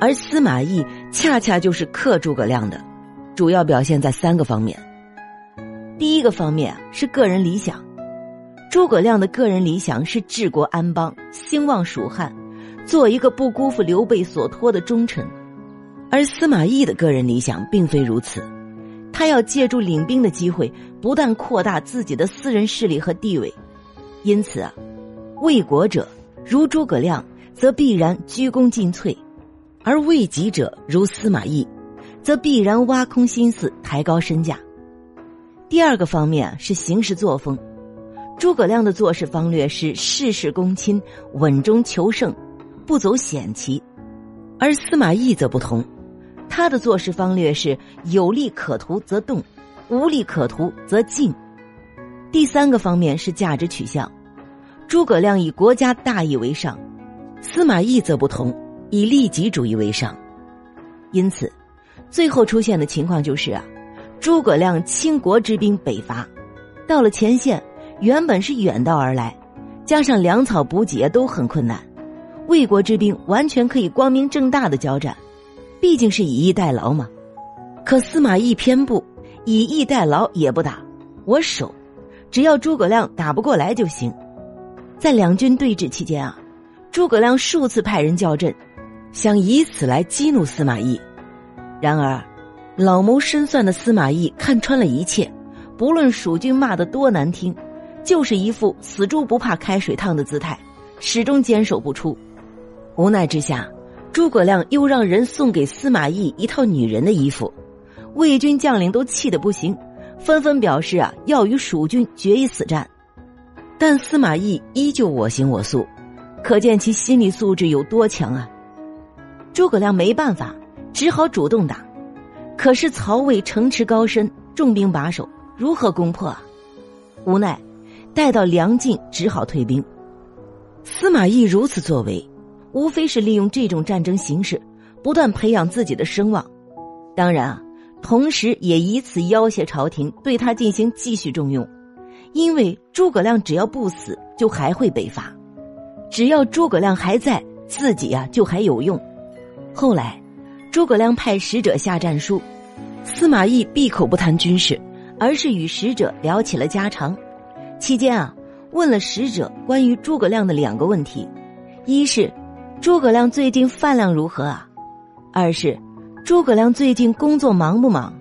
而司马懿恰恰就是克诸葛亮的，主要表现在三个方面。第一个方面是个人理想，诸葛亮的个人理想是治国安邦、兴旺蜀汉，做一个不辜负刘备所托的忠臣；而司马懿的个人理想并非如此，他要借助领兵的机会，不断扩大自己的私人势力和地位，因此啊，为国者如诸葛亮，则必然鞠躬尽瘁。而为己者如司马懿，则必然挖空心思抬高身价。第二个方面是行事作风，诸葛亮的做事方略是事事躬亲、稳中求胜，不走险棋；而司马懿则不同，他的做事方略是有利可图则动，无利可图则静。第三个方面是价值取向，诸葛亮以国家大义为上，司马懿则不同。以利己主义为上，因此，最后出现的情况就是啊，诸葛亮倾国之兵北伐，到了前线，原本是远道而来，加上粮草补给都很困难，魏国之兵完全可以光明正大的交战，毕竟是以逸待劳嘛。可司马懿偏不，以逸待劳也不打，我守，只要诸葛亮打不过来就行。在两军对峙期间啊，诸葛亮数次派人叫阵。想以此来激怒司马懿，然而老谋深算的司马懿看穿了一切，不论蜀军骂得多难听，就是一副死猪不怕开水烫的姿态，始终坚守不出。无奈之下，诸葛亮又让人送给司马懿一套女人的衣服，魏军将领都气得不行，纷纷表示啊要与蜀军决一死战。但司马懿依旧我行我素，可见其心理素质有多强啊！诸葛亮没办法，只好主动打。可是曹魏城池高深，重兵把守，如何攻破啊？无奈，待到粮尽，只好退兵。司马懿如此作为，无非是利用这种战争形势，不断培养自己的声望。当然啊，同时也以此要挟朝廷对他进行继续重用。因为诸葛亮只要不死，就还会北伐；只要诸葛亮还在，自己啊就还有用。后来，诸葛亮派使者下战书，司马懿闭口不谈军事，而是与使者聊起了家常。期间啊，问了使者关于诸葛亮的两个问题：一是诸葛亮最近饭量如何啊；二是诸葛亮最近工作忙不忙？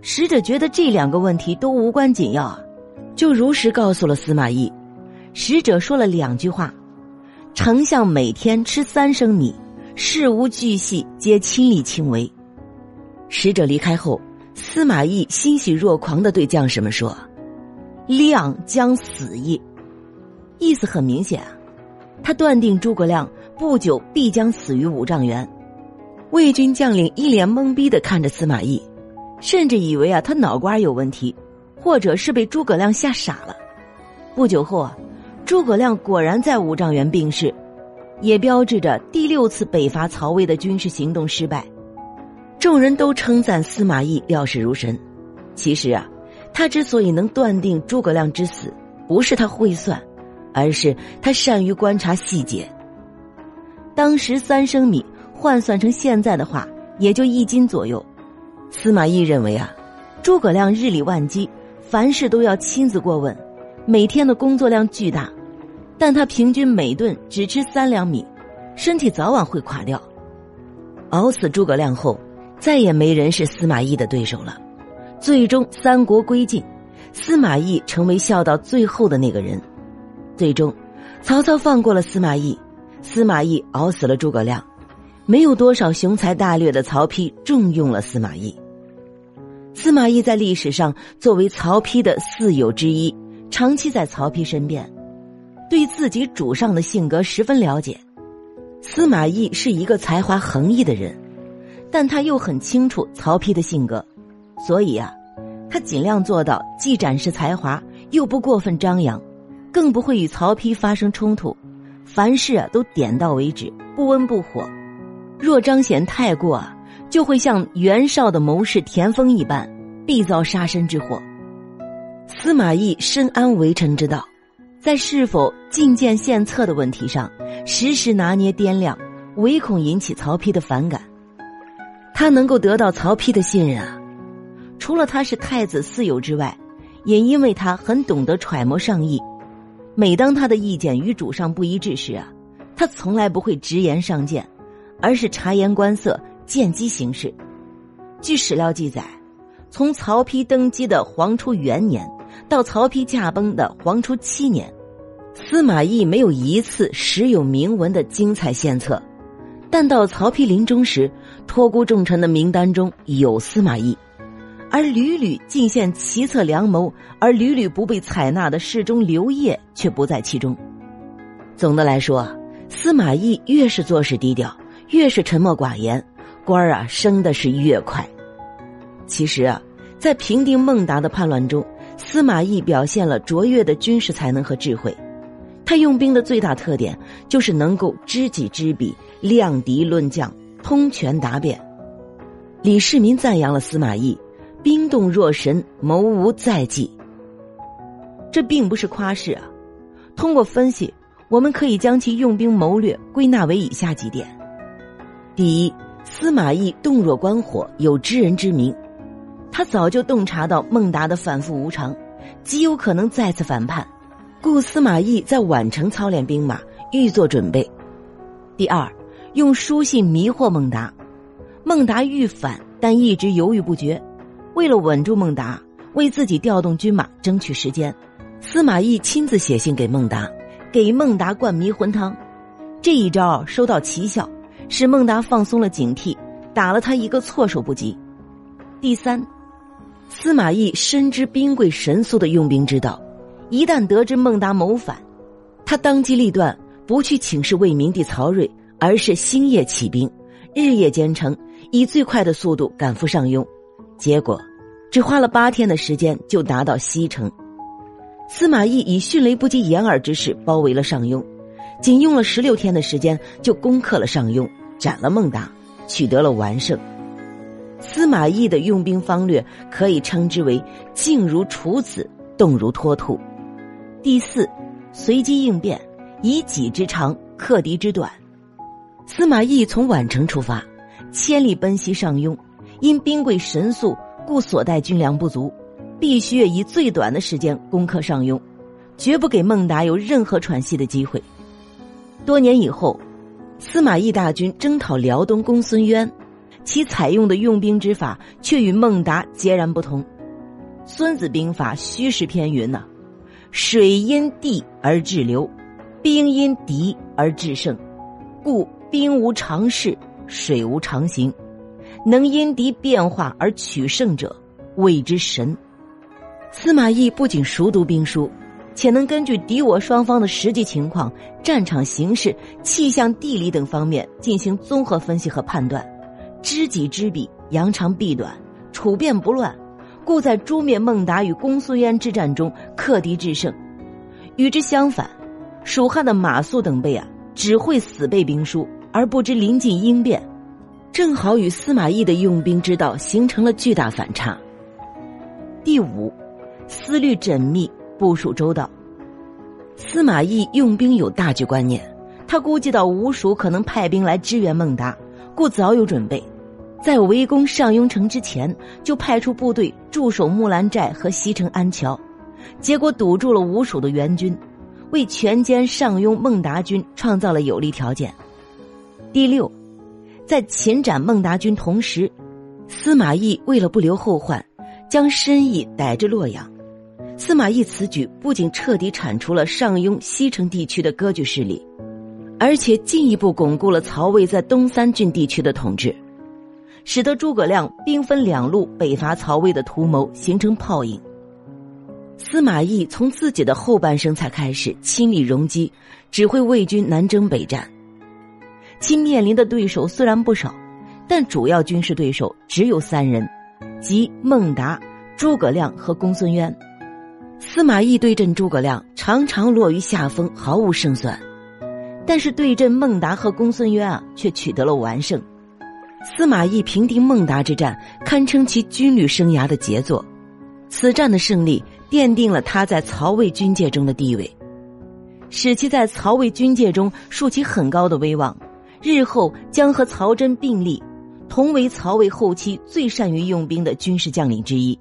使者觉得这两个问题都无关紧要啊，就如实告诉了司马懿。使者说了两句话：“丞相每天吃三升米。”事无巨细，皆亲力亲为。使者离开后，司马懿欣喜若狂的对将士们说：“亮将死矣。”意思很明显啊，他断定诸葛亮不久必将死于五丈原。魏军将领一脸懵逼的看着司马懿，甚至以为啊他脑瓜有问题，或者是被诸葛亮吓傻了。不久后啊，诸葛亮果然在五丈原病逝。也标志着第六次北伐曹魏的军事行动失败，众人都称赞司马懿料事如神。其实啊，他之所以能断定诸葛亮之死，不是他会算，而是他善于观察细节。当时三升米换算成现在的话，也就一斤左右。司马懿认为啊，诸葛亮日理万机，凡事都要亲自过问，每天的工作量巨大。但他平均每顿只吃三两米，身体早晚会垮掉。熬死诸葛亮后，再也没人是司马懿的对手了。最终三国归晋，司马懿成为笑到最后的那个人。最终，曹操放过了司马懿，司马懿熬死了诸葛亮。没有多少雄才大略的曹丕重用了司马懿。司马懿在历史上作为曹丕的四友之一，长期在曹丕身边。对自己主上的性格十分了解，司马懿是一个才华横溢的人，但他又很清楚曹丕的性格，所以啊，他尽量做到既展示才华，又不过分张扬，更不会与曹丕发生冲突，凡事啊都点到为止，不温不火。若彰显太过啊，就会像袁绍的谋士田丰一般，必遭杀身之祸。司马懿深谙为臣之道。在是否进谏献策的问题上，时时拿捏掂量，唯恐引起曹丕的反感。他能够得到曹丕的信任啊，除了他是太子嗣友之外，也因为他很懂得揣摩上意。每当他的意见与主上不一致时啊，他从来不会直言上谏，而是察言观色、见机行事。据史料记载，从曹丕登基的黄初元年到曹丕驾崩的黄初七年，司马懿没有一次时有名文的精彩献策。但到曹丕临终时，托孤重臣的名单中有司马懿。而屡屡进献奇策良谋，而屡屡不被采纳的侍中刘烨却不在其中。总的来说，司马懿越是做事低调，越是沉默寡言，官儿啊升的是越快。其实啊，在平定孟达的叛乱中，司马懿表现了卓越的军事才能和智慧。他用兵的最大特点就是能够知己知彼，量敌论将，通权达变。李世民赞扬了司马懿。兵动若神，谋无再计。这并不是夸饰啊。通过分析，我们可以将其用兵谋略归纳为以下几点：第一，司马懿动若观火，有知人之明，他早就洞察到孟达的反复无常，极有可能再次反叛，故司马懿在宛城操练兵马，预做准备。第二，用书信迷惑孟达，孟达欲反，但一直犹豫不决。为了稳住孟达，为自己调动军马争取时间，司马懿亲自写信给孟达，给孟达灌迷魂汤。这一招收到奇效，使孟达放松了警惕，打了他一个措手不及。第三，司马懿深知兵贵神速的用兵之道，一旦得知孟达谋反，他当机立断，不去请示魏明帝曹睿，而是星夜起兵，日夜兼程，以最快的速度赶赴上庸。结果，只花了八天的时间就达到西城。司马懿以迅雷不及掩耳之势包围了上庸，仅用了十六天的时间就攻克了上庸，斩了孟达，取得了完胜。司马懿的用兵方略可以称之为静如处子，动如脱兔。第四，随机应变，以己之长克敌之短。司马懿从宛城出发，千里奔袭上庸。因兵贵神速，故所带军粮不足，必须以最短的时间攻克上庸，绝不给孟达有任何喘息的机会。多年以后，司马懿大军征讨辽东公孙渊，其采用的用兵之法却与孟达截然不同。《孙子兵法·虚实篇》云：“呢，水因地而制流，兵因敌而制胜，故兵无常势，水无常形。”能因敌变化而取胜者，谓之神。司马懿不仅熟读兵书，且能根据敌我双方的实际情况、战场形势、气象、地理等方面进行综合分析和判断，知己知彼，扬长避短，处变不乱，故在诛灭孟达与公孙渊之战中克敌制胜。与之相反，蜀汉的马谡等辈啊，只会死背兵书，而不知临近应变。正好与司马懿的用兵之道形成了巨大反差。第五，思虑缜密，部署周到。司马懿用兵有大局观念，他估计到吴蜀可能派兵来支援孟达，故早有准备，在围攻上庸城之前，就派出部队驻守木兰寨和西城安桥，结果堵住了吴蜀的援军，为全歼上庸孟达军创造了有利条件。第六。在擒斩孟达军同时，司马懿为了不留后患，将申义逮至洛阳。司马懿此举不仅彻底铲除了上庸西城地区的割据势力，而且进一步巩固了曹魏在东三郡地区的统治，使得诸葛亮兵分两路北伐曹魏的图谋形成泡影。司马懿从自己的后半生才开始亲力戎机，指挥魏军南征北战。其面临的对手虽然不少，但主要军事对手只有三人，即孟达、诸葛亮和公孙渊。司马懿对阵诸葛亮常常落于下风，毫无胜算；但是对阵孟达和公孙渊啊，却取得了完胜。司马懿平定孟达之战，堪称其军旅生涯的杰作。此战的胜利奠定了他在曹魏军界中的地位，使其在曹魏军界中树起很高的威望。日后将和曹真并立，同为曹魏后期最善于用兵的军事将领之一。